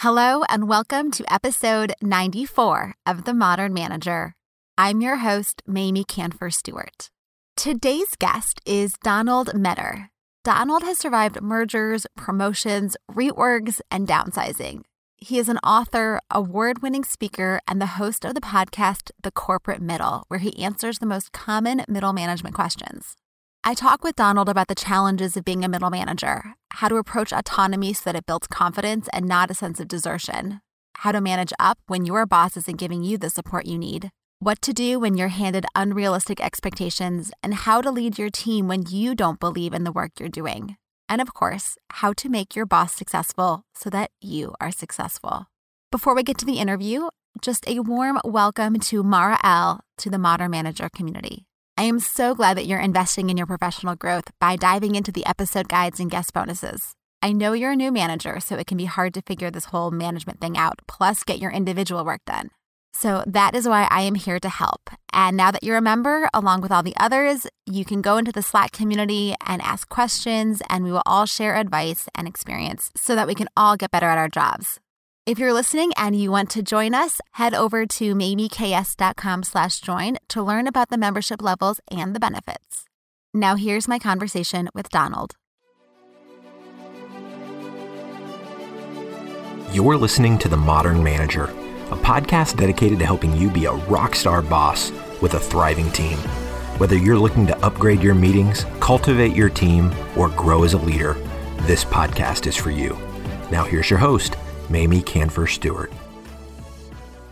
Hello, and welcome to episode 94 of The Modern Manager. I'm your host, Mamie Kanfer Stewart. Today's guest is Donald Meador. Donald has survived mergers, promotions, reorgs, and downsizing. He is an author, award winning speaker, and the host of the podcast, The Corporate Middle, where he answers the most common middle management questions. I talk with Donald about the challenges of being a middle manager, how to approach autonomy so that it builds confidence and not a sense of desertion, how to manage up when your boss isn't giving you the support you need, what to do when you're handed unrealistic expectations, and how to lead your team when you don't believe in the work you're doing. And of course, how to make your boss successful so that you are successful. Before we get to the interview, just a warm welcome to Mara L to the Modern Manager community. I am so glad that you're investing in your professional growth by diving into the episode guides and guest bonuses. I know you're a new manager, so it can be hard to figure this whole management thing out, plus get your individual work done. So that is why I am here to help. And now that you're a member, along with all the others, you can go into the Slack community and ask questions, and we will all share advice and experience so that we can all get better at our jobs. If you're listening and you want to join us, head over to mamieks.com slash join to learn about the membership levels and the benefits. Now here's my conversation with Donald. You're listening to The Modern Manager, a podcast dedicated to helping you be a rock star boss with a thriving team. Whether you're looking to upgrade your meetings, cultivate your team, or grow as a leader, this podcast is for you. Now here's your host, Mamie Kanfer Stewart.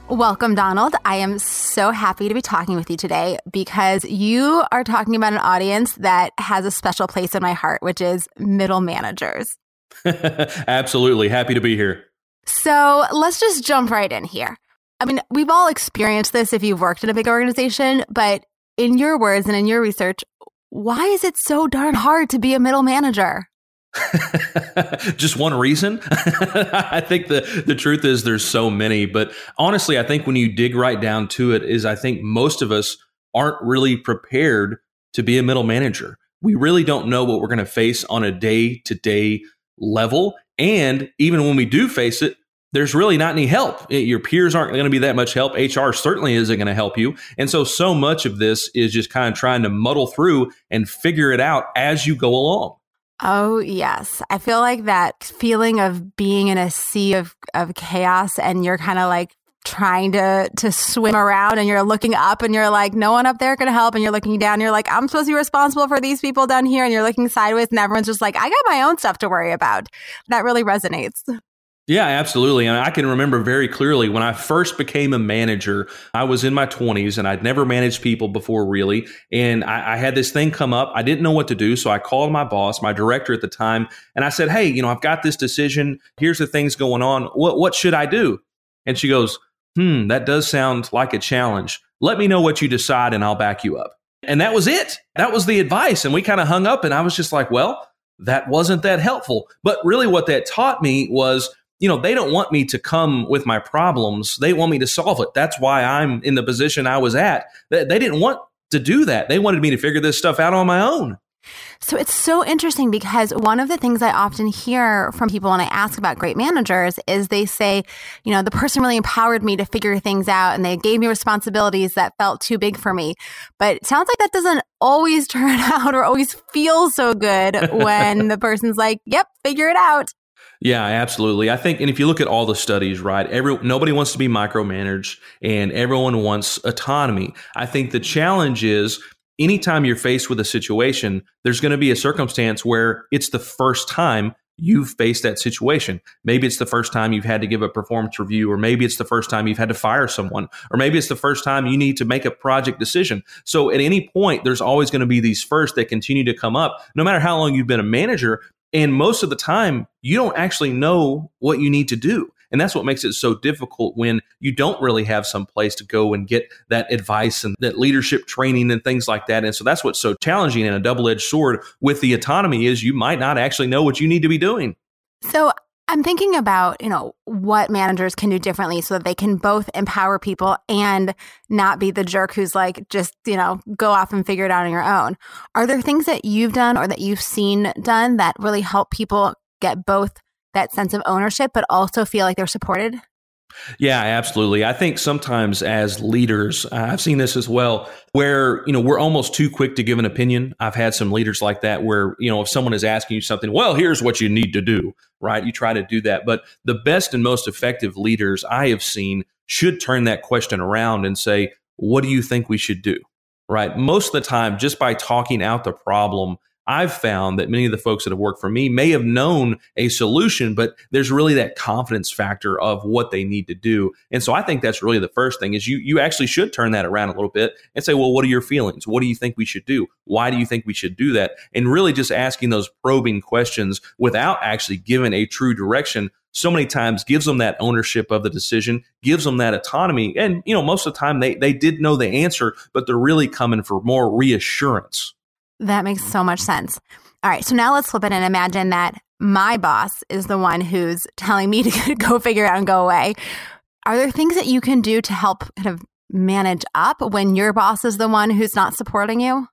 Welcome, Donald. I am so happy to be talking with you today because you are talking about an audience that has a special place in my heart, which is middle managers. Absolutely. Happy to be here. So let's just jump right in here. I mean, we've all experienced this if you've worked in a big organization, but in your words and in your research, why is it so darn hard to be a middle manager? just one reason? I think the the truth is there's so many but honestly i think when you dig right down to it is i think most of us aren't really prepared to be a middle manager. We really don't know what we're going to face on a day to day level and even when we do face it there's really not any help. Your peers aren't going to be that much help. Hr certainly isn't going to help you. And so so much of this is just kind of trying to muddle through and figure it out as you go along Oh, yes. I feel like that feeling of being in a sea of, of chaos and you're kind of like trying to to swim around and you're looking up and you're like no one up there can help and you're looking down you're like I'm supposed to be responsible for these people down here and you're looking sideways and everyone's just like I got my own stuff to worry about. That really resonates. Yeah, absolutely. And I can remember very clearly when I first became a manager, I was in my 20s and I'd never managed people before, really. And I, I, had this thing come up. I didn't know what to do. So I called my boss, my director at the time, and I said, Hey, you know, I've got this decision. Here's the things going on. What, what should I do? And she goes, Hmm, that does sound like a challenge. Let me know what you decide and I'll back you up. And that was it. That was the advice. And we kind of hung up and I was just like, Well, that wasn't that helpful. But really, what that taught me was, you know, they don't want me to come with my problems. They want me to solve it. That's why I'm in the position I was at. They, didn't want to do that. They wanted me to figure this stuff out on my own. So it's so interesting because one of the things I often hear from people when I ask about great managers is they say, you know, the person really empowered me to figure things out and they gave me responsibilities that felt too big for me. But it sounds like that doesn't always turn out or always feel so good when the person's like, yep, figure it out. Yeah, absolutely. I think, and if you look at all the studies, right, every nobody wants to be micromanaged, and everyone wants autonomy. I think the challenge is anytime you're faced with a situation, there's going to be a circumstance where it's the first time you've faced that situation. Maybe it's the first time you've had to give a performance review, or maybe it's the first time you've had to fire someone, or maybe it's the first time you need to make a project decision. So at any point, there's always going to be these first that continue to come up. No matter how long you've been a manager, and most of the time, you don't actually know what you need to do. And that's what makes it so difficult when you don't really have some place to go and get that advice and that leadership training and things like that. And so that's what's so challenging and a double edged sword with the autonomy is you might not actually know what you need to be doing. So I'm thinking about, you know, what managers can do differently so that they can both empower people and not be the jerk who's like, just, you know, go off and figure it out on your own. Are there things that you've done or that you've seen done that really help people get both that sense of ownership, but also feel like they're supported? Yeah, absolutely. I think sometimes as leaders, uh, I've seen this as well, where, you know, we're almost too quick to give an opinion. I've had some leaders like that where, you know, if someone is asking you something, well, here's what you need to do, right? You try to do that. But the best and most effective leaders I have seen should turn that question around and say, what do you think we should do? Right? Most of the time, just by talking out the problem, I've found that many of the folks that have worked for me may have known a solution, but there's really that confidence factor of what they need to do. And so I think that's really the first thing is you you actually should turn that around a little bit and say, well, what are your feelings? What do you think we should do? Why do you think we should do that? And really just asking those probing questions without actually giving a true direction so many times gives them that ownership of the decision, gives them that autonomy. And, you know, most of the time they, they did know the answer, but they're really coming for more reassurance. That makes so much sense. All right. So now let's flip it and imagine that my boss is the one who's telling me to go figure out and go away. Are there things that you can do to help kind of manage up when your boss is the one who's not supporting you?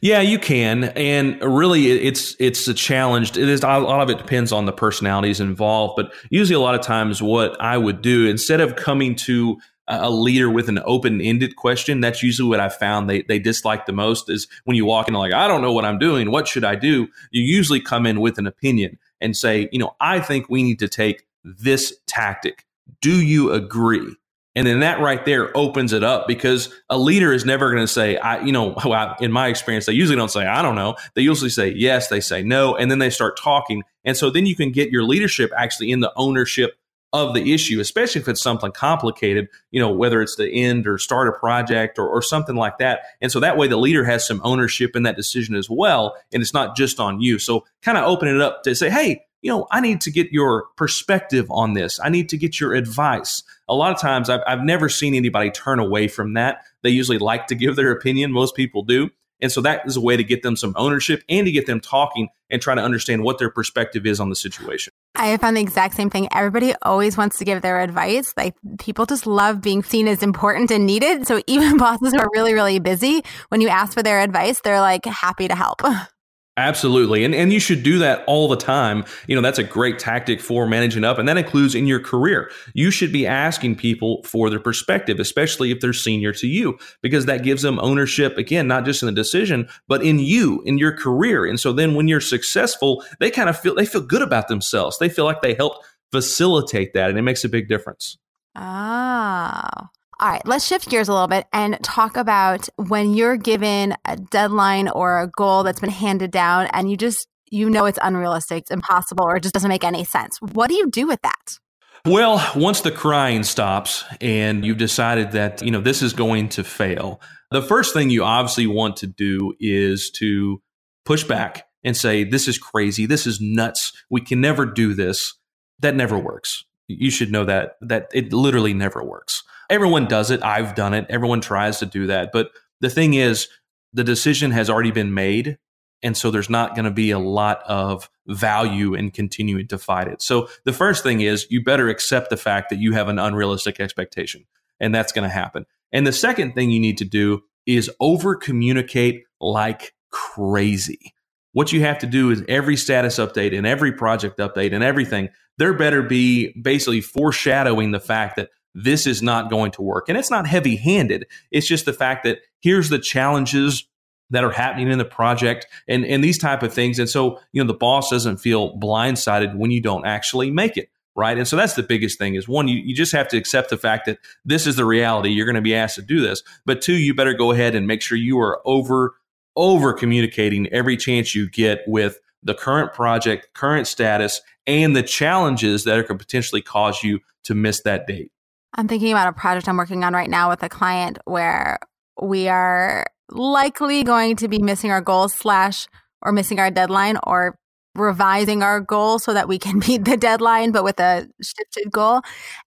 Yeah, you can, and really, it's it's a challenge. It is a lot of it depends on the personalities involved, but usually, a lot of times, what I would do instead of coming to a leader with an open-ended question that's usually what i found they, they dislike the most is when you walk in like i don't know what i'm doing. What should i do? You usually come in with an opinion and say you know i think we need to take this tactic. Do you agree? And then that right there opens it up because a leader is never going to say i you know in my experience they usually don't say i don't know. They usually say yes they say no and then they start talking. And so then you can get your leadership actually in the ownership of the issue, especially if it's something complicated, you know, whether it's the end or start a project or, or something like that. And so that way the leader has some ownership in that decision as well. And it's not just on you. So kind of open it up to say, hey, you know, I need to get your perspective on this. I need to get your advice. A lot of times I've, I've never seen anybody turn away from that. They usually like to give their opinion. Most people do. And so that is a way to get them some ownership and to get them talking and try to understand what their perspective is on the situation. I found the exact same thing. Everybody always wants to give their advice. Like people just love being seen as important and needed. So even bosses who are really, really busy, when you ask for their advice, they're like happy to help. Absolutely. And and you should do that all the time. You know, that's a great tactic for managing up and that includes in your career. You should be asking people for their perspective, especially if they're senior to you, because that gives them ownership again, not just in the decision, but in you, in your career. And so then when you're successful, they kind of feel they feel good about themselves. They feel like they helped facilitate that and it makes a big difference. Oh. All right, let's shift gears a little bit and talk about when you're given a deadline or a goal that's been handed down and you just you know it's unrealistic, it's impossible or it just doesn't make any sense. What do you do with that? Well, once the crying stops and you've decided that, you know, this is going to fail, the first thing you obviously want to do is to push back and say, this is crazy. This is nuts. We can never do this. That never works. You should know that, that it literally never works everyone does it. I've done it. Everyone tries to do that. But the thing is, the decision has already been made. And so there's not going to be a lot of value in continuing to fight it. So the first thing is you better accept the fact that you have an unrealistic expectation, and that's going to happen. And the second thing you need to do is over communicate like crazy. What you have to do is every status update and every project update and everything, there better be basically foreshadowing the fact that this is not going to work. And it's not heavy handed. It's just the fact that here's the challenges that are happening in the project and, and these type of things. And so, you know, the boss doesn't feel blindsided when you don't actually make it. Right. And so that's the biggest thing is one, you, you just have to accept the fact that this is the reality. You're going to be asked to do this. But two, you better go ahead and make sure you are over, over communicating every chance you get with the current project, current status, and the challenges that could potentially cause you to miss that date. I'm thinking about a project I'm working on right now with a client where we are likely going to be missing our goals slash or missing our deadline or revising our goal so that we can meet the deadline but with a shifted goal.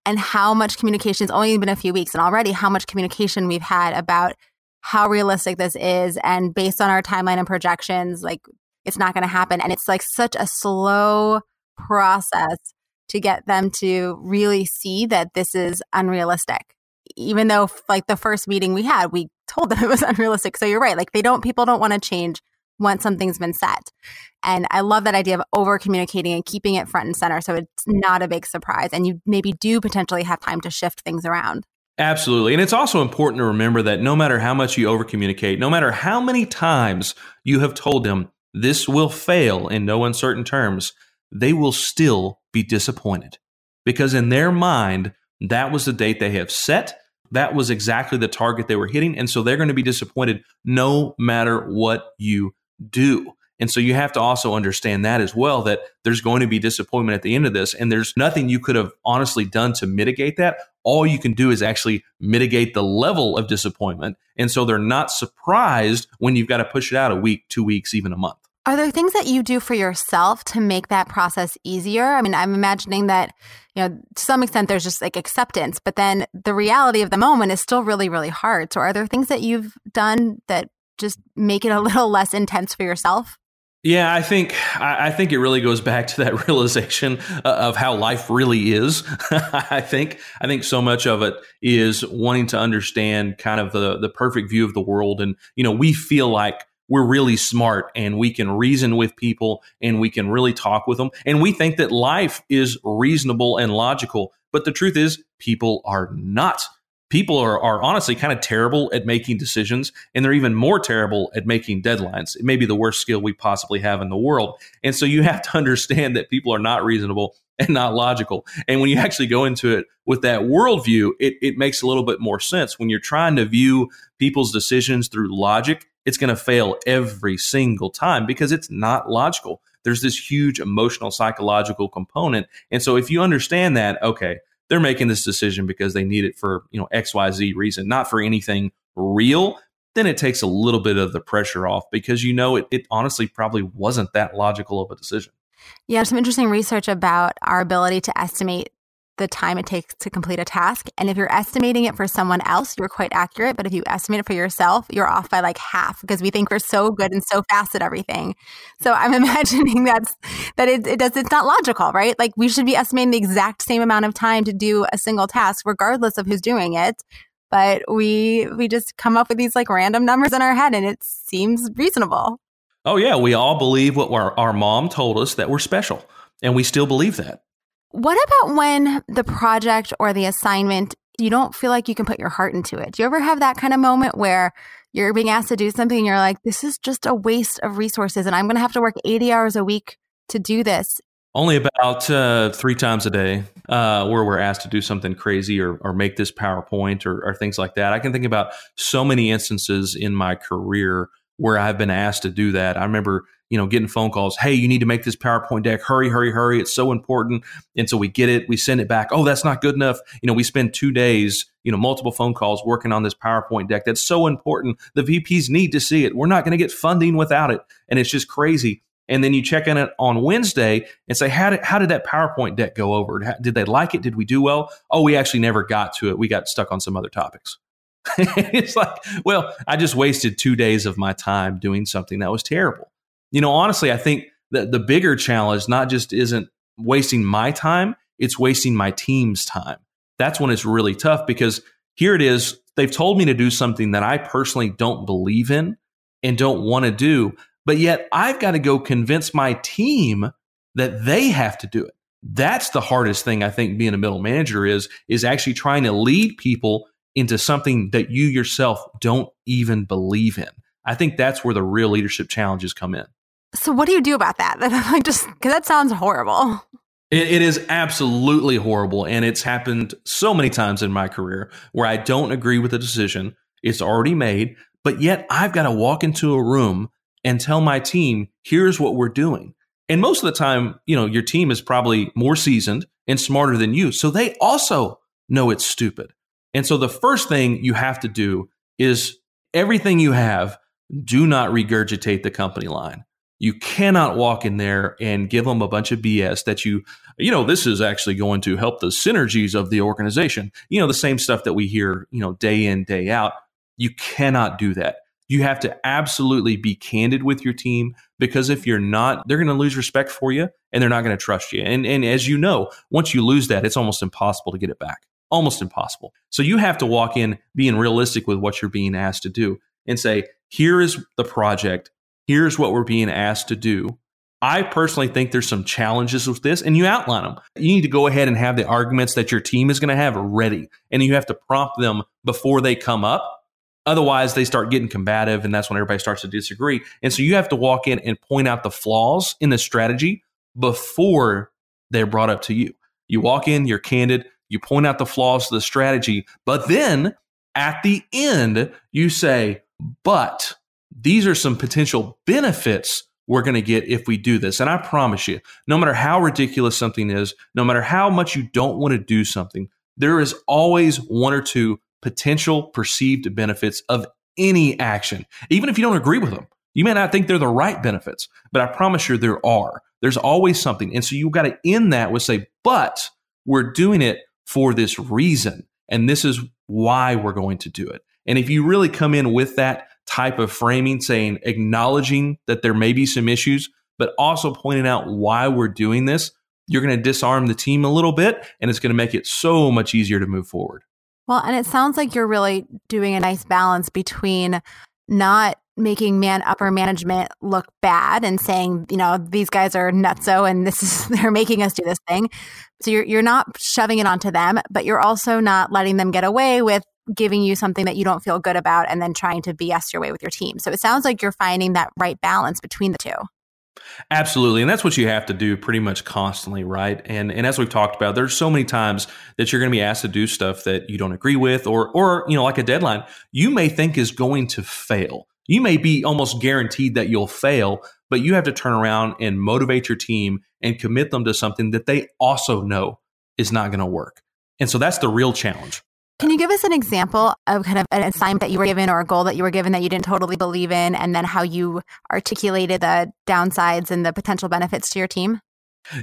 And how much communication it's only been a few weeks and already how much communication we've had about how realistic this is and based on our timeline and projections like it's not going to happen. And it's like such a slow process to get them to really see that this is unrealistic. Even though, like the first meeting we had, we told them it was unrealistic. So you're right. Like they don't, people don't want to change once something's been set. And I love that idea of over communicating and keeping it front and center so it's not a big surprise and you maybe do potentially have time to shift things around. Absolutely. And it's also important to remember that no matter how much you over communicate, no matter how many times you have told them this will fail in no uncertain terms, they will still be disappointed because in their mind, that was the date they have set. That was exactly the target they were hitting. And so they're going to be disappointed no matter what you do. And so you have to also understand that as well that there's going to be disappointment at the end of this. And there's nothing you could have honestly done to mitigate that. All you can do is actually mitigate the level of disappointment. And so they're not surprised when you've got to push it out a week, two weeks, even a month. Are there things that you do for yourself to make that process easier? I mean, I'm imagining that, you know, to some extent there's just like acceptance, but then the reality of the moment is still really, really hard. So are there things that you've done that just make it a little less intense for yourself? Yeah, I think I think it really goes back to that realization uh, of how life really is. I think I think so much of it is wanting to understand kind of the the perfect view of the world, and you know, we feel like we're really smart and we can reason with people and we can really talk with them. And we think that life is reasonable and logical. But the truth is, people are not. People are, are honestly kind of terrible at making decisions, and they're even more terrible at making deadlines. It may be the worst skill we possibly have in the world. And so you have to understand that people are not reasonable and not logical. And when you actually go into it with that worldview, it, it makes a little bit more sense. When you're trying to view people's decisions through logic, it's going to fail every single time because it's not logical. There's this huge emotional, psychological component. And so if you understand that, okay, they're making this decision because they need it for, you know, XYZ reason, not for anything real, then it takes a little bit of the pressure off because you know it, it honestly probably wasn't that logical of a decision. Yeah, some interesting research about our ability to estimate the time it takes to complete a task. And if you're estimating it for someone else, you're quite accurate. But if you estimate it for yourself, you're off by like half because we think we're so good and so fast at everything. So I'm imagining that's that it, it does it's not logical, right? Like we should be estimating the exact same amount of time to do a single task, regardless of who's doing it. But we we just come up with these like random numbers in our head and it seems reasonable. Oh yeah, we all believe what our, our mom told us that we're special. And we still believe that. What about when the project or the assignment, you don't feel like you can put your heart into it? Do you ever have that kind of moment where you're being asked to do something and you're like, this is just a waste of resources and I'm going to have to work 80 hours a week to do this? Only about uh, three times a day, uh, where we're asked to do something crazy or, or make this PowerPoint or, or things like that. I can think about so many instances in my career where I've been asked to do that. I remember you know, getting phone calls. Hey, you need to make this PowerPoint deck. Hurry, hurry, hurry. It's so important. And so we get it. We send it back. Oh, that's not good enough. You know, we spend two days, you know, multiple phone calls working on this PowerPoint deck. That's so important. The VPs need to see it. We're not going to get funding without it. And it's just crazy. And then you check in it on Wednesday and say, how did, how did that PowerPoint deck go over? Did they like it? Did we do well? Oh, we actually never got to it. We got stuck on some other topics. it's like, well, I just wasted two days of my time doing something that was terrible you know, honestly, I think that the bigger challenge not just isn't wasting my time, it's wasting my team's time. That's when it's really tough because here it is. They've told me to do something that I personally don't believe in and don't want to do, but yet I've got to go convince my team that they have to do it. That's the hardest thing I think being a middle manager is is actually trying to lead people into something that you yourself don't even believe in. I think that's where the real leadership challenges come in. So what do you do about that? like just because that sounds horrible. It, it is absolutely horrible, and it's happened so many times in my career where I don't agree with a decision. It's already made, but yet I've got to walk into a room and tell my team, "Here's what we're doing." And most of the time, you know, your team is probably more seasoned and smarter than you, so they also know it's stupid. And so the first thing you have to do is everything you have, do not regurgitate the company line. You cannot walk in there and give them a bunch of BS that you, you know, this is actually going to help the synergies of the organization. You know, the same stuff that we hear, you know, day in, day out. You cannot do that. You have to absolutely be candid with your team because if you're not, they're going to lose respect for you and they're not going to trust you. And, and as you know, once you lose that, it's almost impossible to get it back. Almost impossible. So you have to walk in being realistic with what you're being asked to do and say, here is the project here's what we're being asked to do. I personally think there's some challenges with this, and you outline them. You need to go ahead and have the arguments that your team is going to have ready, and you have to prompt them before they come up. Otherwise, they start getting combative, and that's when everybody starts to disagree. And so you have to walk in and point out the flaws in the strategy before they're brought up to you. You walk in, you're candid, you point out the flaws of the strategy, but then at the end, you say, but these are some potential benefits we're going to get if we do this. And I promise you, no matter how ridiculous something is, no matter how much you don't want to do something, there is always one or two potential perceived benefits of any action, even if you don't agree with them. You may not think they're the right benefits, but I promise you there are. There's always something. And so you've got to end that with say, but we're doing it for this reason. And this is why we're going to do it. And if you really come in with that type of framing, saying, acknowledging that there may be some issues, but also pointing out why we're doing this, you're going to disarm the team a little bit and it's going to make it so much easier to move forward. Well, and it sounds like you're really doing a nice balance between not making man upper management look bad and saying, you know, these guys are nutso and this is they're making us do this thing. So you're you're not shoving it onto them, but you're also not letting them get away with giving you something that you don't feel good about and then trying to BS your way with your team. So it sounds like you're finding that right balance between the two. Absolutely. And that's what you have to do pretty much constantly, right? And and as we've talked about, there's so many times that you're going to be asked to do stuff that you don't agree with or or you know, like a deadline, you may think is going to fail. You may be almost guaranteed that you'll fail, but you have to turn around and motivate your team and commit them to something that they also know is not going to work. And so that's the real challenge. Can you give us an example of kind of an assignment that you were given or a goal that you were given that you didn't totally believe in, and then how you articulated the downsides and the potential benefits to your team?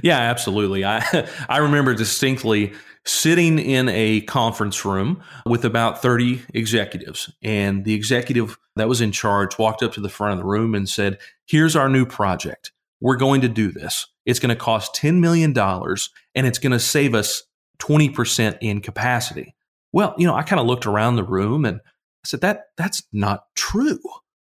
Yeah, absolutely. I I remember distinctly sitting in a conference room with about 30 executives and the executive that was in charge walked up to the front of the room and said, "Here's our new project. We're going to do this. It's going to cost 10 million dollars and it's going to save us 20% in capacity." Well, you know, I kind of looked around the room and I said, that that's not true.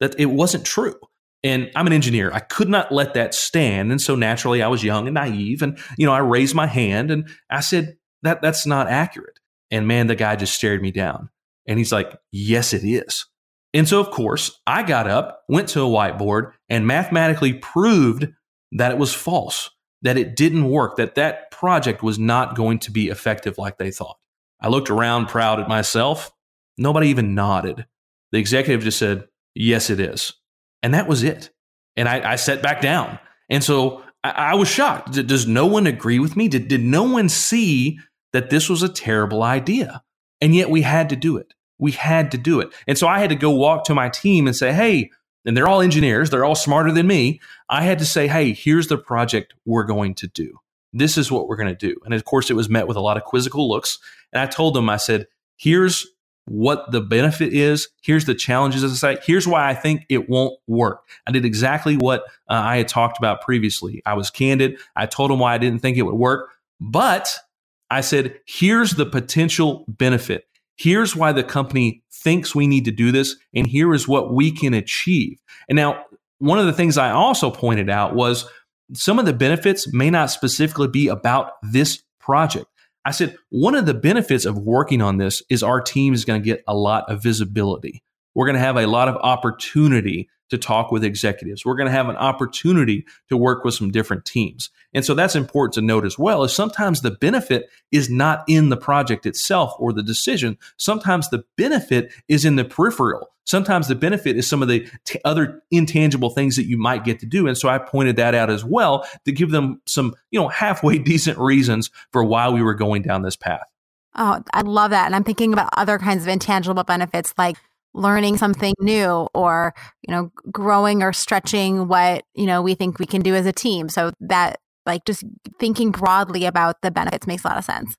That it wasn't true. And I'm an engineer. I could not let that stand. And so naturally I was young and naive. And, you know, I raised my hand and I said, that that's not accurate. And man, the guy just stared me down. And he's like, yes, it is. And so, of course, I got up, went to a whiteboard, and mathematically proved that it was false, that it didn't work, that that project was not going to be effective like they thought. I looked around proud at myself. Nobody even nodded. The executive just said, Yes, it is. And that was it. And I, I sat back down. And so I, I was shocked. Does no one agree with me? Did, did no one see that this was a terrible idea? And yet we had to do it. We had to do it. And so I had to go walk to my team and say, Hey, and they're all engineers, they're all smarter than me. I had to say, Hey, here's the project we're going to do. This is what we're going to do. And of course, it was met with a lot of quizzical looks. And I told them, I said, here's what the benefit is. Here's the challenges of the site. Here's why I think it won't work. I did exactly what uh, I had talked about previously. I was candid. I told them why I didn't think it would work. But I said, here's the potential benefit. Here's why the company thinks we need to do this. And here is what we can achieve. And now, one of the things I also pointed out was some of the benefits may not specifically be about this project. I said, one of the benefits of working on this is our team is going to get a lot of visibility. We're going to have a lot of opportunity to talk with executives. We're going to have an opportunity to work with some different teams. And so that's important to note as well is sometimes the benefit is not in the project itself or the decision. Sometimes the benefit is in the peripheral. Sometimes the benefit is some of the t- other intangible things that you might get to do. And so I pointed that out as well to give them some, you know, halfway decent reasons for why we were going down this path. Oh, I love that. And I'm thinking about other kinds of intangible benefits like learning something new or you know growing or stretching what you know we think we can do as a team. So that like just thinking broadly about the benefits makes a lot of sense.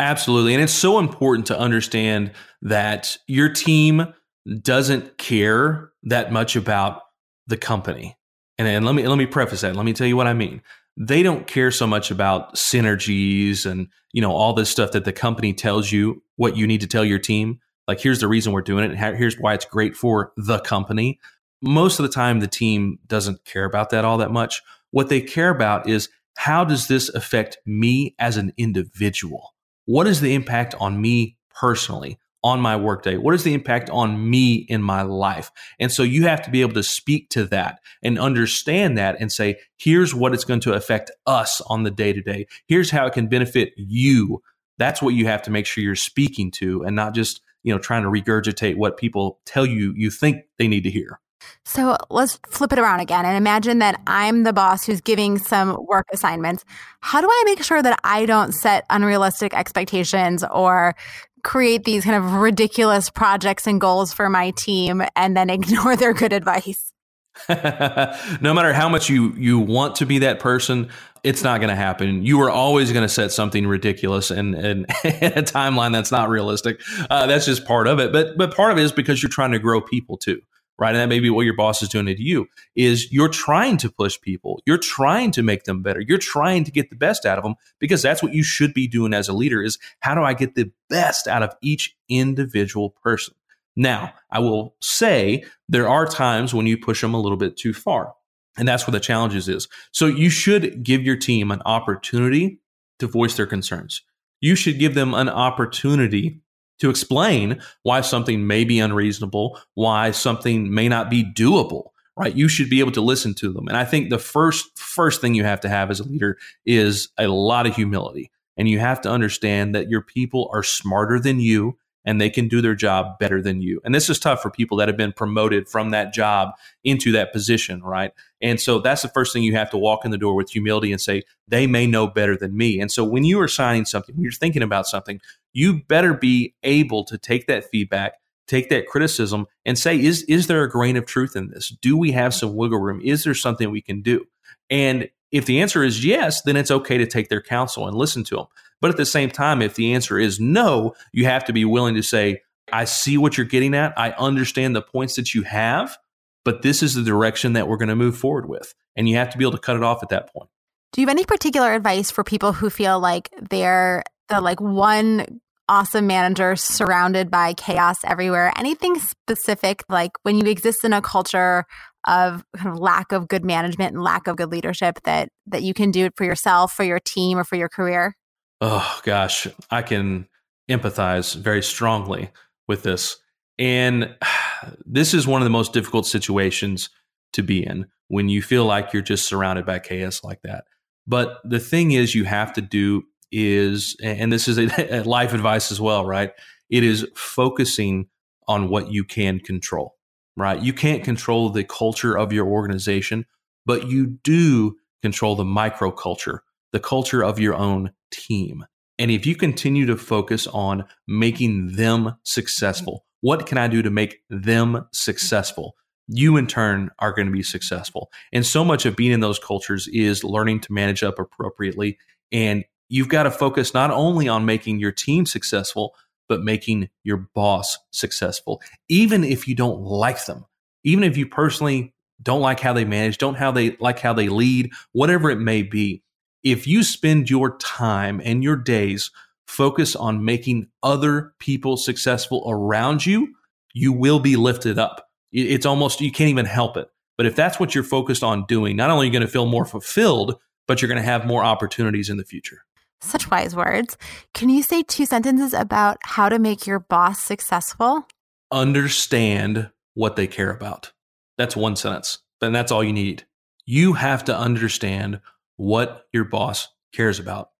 Absolutely. And it's so important to understand that your team doesn't care that much about the company. And, and let me let me preface that. Let me tell you what i mean. They don't care so much about synergies and you know all this stuff that the company tells you what you need to tell your team like here's the reason we're doing it here's why it's great for the company most of the time the team doesn't care about that all that much. What they care about is how does this affect me as an individual? What is the impact on me personally? on my workday? What is the impact on me in my life? And so you have to be able to speak to that and understand that and say, here's what it's going to affect us on the day to day. Here's how it can benefit you. That's what you have to make sure you're speaking to and not just, you know, trying to regurgitate what people tell you you think they need to hear. So let's flip it around again and imagine that I'm the boss who's giving some work assignments. How do I make sure that I don't set unrealistic expectations or create these kind of ridiculous projects and goals for my team and then ignore their good advice. no matter how much you you want to be that person, it's not going to happen. You are always going to set something ridiculous and and a timeline that's not realistic. Uh, that's just part of it. But but part of it is because you're trying to grow people too right? And that may be what your boss is doing to you is you're trying to push people. You're trying to make them better. You're trying to get the best out of them because that's what you should be doing as a leader is how do I get the best out of each individual person? Now, I will say there are times when you push them a little bit too far. And that's where the challenges is. So you should give your team an opportunity to voice their concerns. You should give them an opportunity to explain why something may be unreasonable, why something may not be doable, right? You should be able to listen to them. And I think the first first thing you have to have as a leader is a lot of humility. And you have to understand that your people are smarter than you and they can do their job better than you. And this is tough for people that have been promoted from that job into that position, right? And so that's the first thing you have to walk in the door with humility and say, they may know better than me. And so when you are signing something, when you're thinking about something, you better be able to take that feedback, take that criticism and say, is, is there a grain of truth in this? Do we have some wiggle room? Is there something we can do? And if the answer is yes, then it's okay to take their counsel and listen to them. But at the same time, if the answer is no, you have to be willing to say, I see what you're getting at. I understand the points that you have, but this is the direction that we're going to move forward with. And you have to be able to cut it off at that point. Do you have any particular advice for people who feel like they're the like one awesome manager surrounded by chaos everywhere? Anything specific like when you exist in a culture of kind of lack of good management and lack of good leadership that that you can do it for yourself, for your team, or for your career? Oh gosh, I can empathize very strongly with this. And this is one of the most difficult situations to be in when you feel like you're just surrounded by chaos like that. But the thing is, you have to do is, and this is a, life advice as well, right? It is focusing on what you can control, right? You can't control the culture of your organization, but you do control the microculture, the culture of your own team. And if you continue to focus on making them successful, what can I do to make them successful? You in turn are going to be successful. And so much of being in those cultures is learning to manage up appropriately. And you've got to focus not only on making your team successful, but making your boss successful, even if you don't like them, even if you personally don't like how they manage, don't how they like how they lead, whatever it may be. If you spend your time and your days focus on making other people successful around you, you will be lifted up. It's almost, you can't even help it. But if that's what you're focused on doing, not only are you going to feel more fulfilled, but you're going to have more opportunities in the future. Such wise words. Can you say two sentences about how to make your boss successful? Understand what they care about. That's one sentence. Then that's all you need. You have to understand what your boss cares about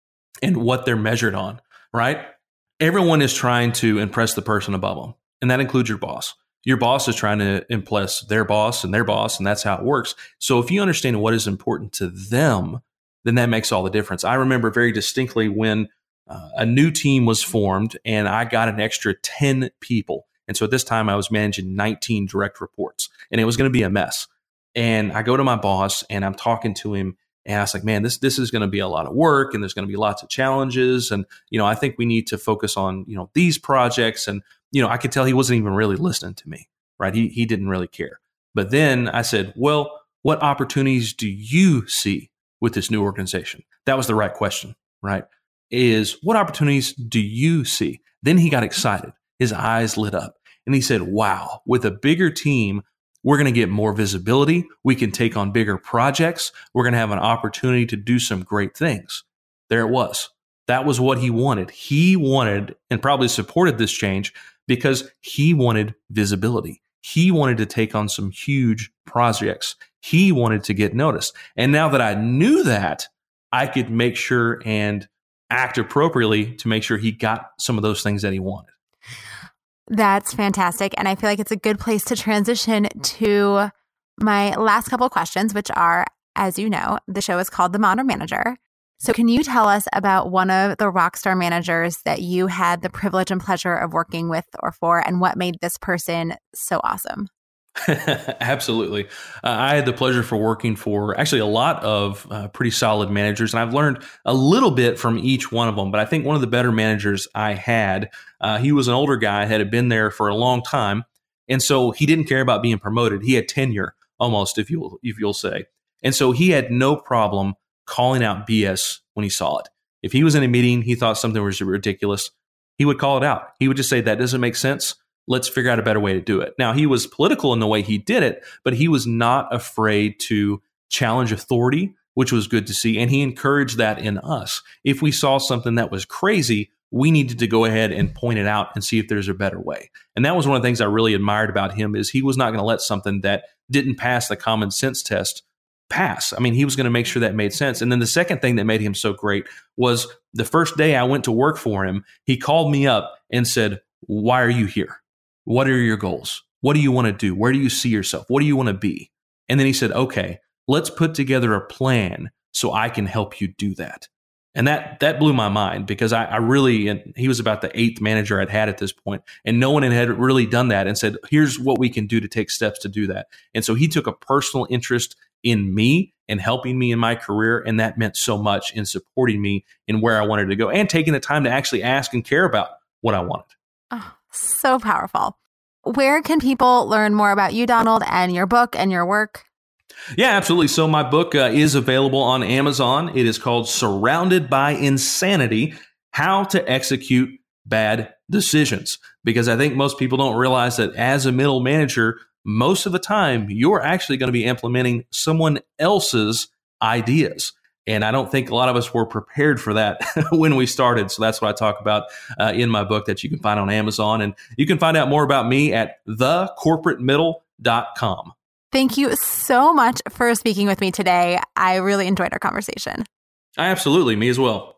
and what they're measured on, right? Everyone is trying to impress the person above them, and that includes your boss. Your boss is trying to impress their boss and their boss, and that's how it works. So if you understand what is important to them, then that makes all the difference. I remember very distinctly when uh, a new team was formed and I got an extra 10 people. And so at this time I was managing 19 direct reports and it was going to be a mess. And I go to my boss and I'm talking to him and I was like, man, this this is going to be a lot of work and there's going to be lots of challenges. And, you know, I think we need to focus on, you know, these projects. And, you know, I could tell he wasn't even really listening to me, right? He he didn't really care. But then I said, well, what opportunities do you see with this new organization? That was the right question, right? Is what opportunities do you see? Then he got excited. His eyes lit up and he said, wow, with a bigger team, we're going to get more visibility. We can take on bigger projects. We're going to have an opportunity to do some great things. There it was. That was what he wanted. He wanted and probably supported this change because he wanted visibility. He wanted to take on some huge projects. He wanted to get noticed. And now that I knew that, I could make sure and act appropriately to make sure he got some of those things that he wanted. That's fantastic. And I feel like it's a good place to transition to my last couple questions, which are as you know, the show is called The Modern Manager. So, can you tell us about one of the rock star managers that you had the privilege and pleasure of working with or for, and what made this person so awesome? Absolutely. Uh, I had the pleasure for working for actually a lot of uh, pretty solid managers, and I've learned a little bit from each one of them. But I think one of the better managers I had, uh, he was an older guy, had been there for a long time, and so he didn't care about being promoted. He had tenure almost, if you'll if you'll say, and so he had no problem calling out BS when he saw it. If he was in a meeting, he thought something was ridiculous, he would call it out. He would just say, That doesn't make sense. Let's figure out a better way to do it. Now, he was political in the way he did it, but he was not afraid to challenge authority, which was good to see. And he encouraged that in us. If we saw something that was crazy, we needed to go ahead and point it out and see if there's a better way. And that was one of the things I really admired about him is he was not going to let something that didn't pass the common sense test pass. I mean, he was going to make sure that made sense. And then the second thing that made him so great was the first day I went to work for him, he called me up and said, Why are you here? What are your goals? What do you want to do? Where do you see yourself? What do you want to be? And then he said, Okay, let's put together a plan so I can help you do that. And that that blew my mind because I, I, really and he was about the eighth manager I'd had at this point, and no one had really done that and said, "Here's what we can do to take steps to do that." And so he took a personal interest in me and helping me in my career. And that meant so much in supporting me in where I wanted to go and taking the time to actually ask and care about what I wanted. Oh, so powerful. Where can people learn more about you, Donald, and your book and your work? Yeah, absolutely. So, my book uh, is available on Amazon. It is called Surrounded by Insanity How to Execute Bad Decisions. Because I think most people don't realize that as a middle manager, most of the time you're actually going to be implementing someone else's ideas. And I don't think a lot of us were prepared for that when we started. So that's what I talk about uh, in my book that you can find on Amazon. And you can find out more about me at thecorporatemiddle.com. Thank you so much for speaking with me today. I really enjoyed our conversation. I Absolutely, me as well.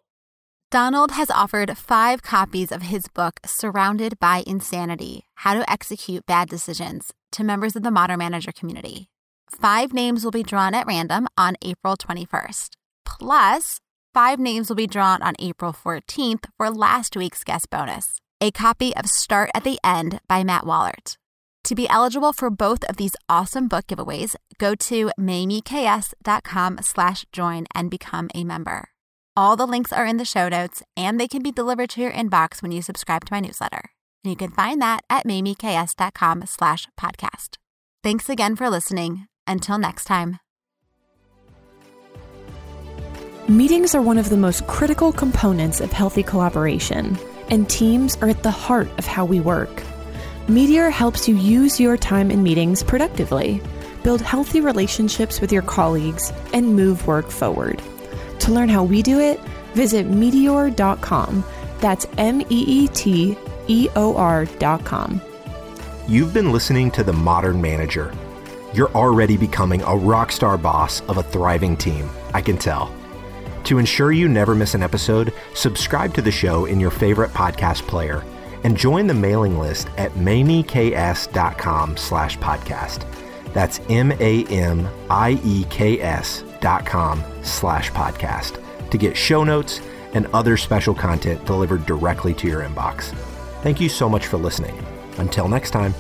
Donald has offered five copies of his book, Surrounded by Insanity How to Execute Bad Decisions, to members of the Modern Manager community. Five names will be drawn at random on April 21st. Plus, five names will be drawn on April 14th for last week's guest bonus a copy of Start at the End by Matt Wallaert. To be eligible for both of these awesome book giveaways, go to mamieks.com slash join and become a member. All the links are in the show notes, and they can be delivered to your inbox when you subscribe to my newsletter. And you can find that at mamieks.com slash podcast. Thanks again for listening. Until next time. Meetings are one of the most critical components of healthy collaboration, and teams are at the heart of how we work. Meeteor helps you use your time in meetings productively, build healthy relationships with your colleagues, and move work forward. To learn how we do it, visit meeteor.com. That's M E E T E O R.com. You've been listening to The Modern Manager. You're already becoming a rock star boss of a thriving team, I can tell. To ensure you never miss an episode, subscribe to the show in your favorite podcast player and join the mailing list at mamieks.com slash podcast. That's M-A-M-I-E-K-S dot com slash podcast to get show notes and other special content delivered directly to your inbox. Thank you so much for listening. Until next time.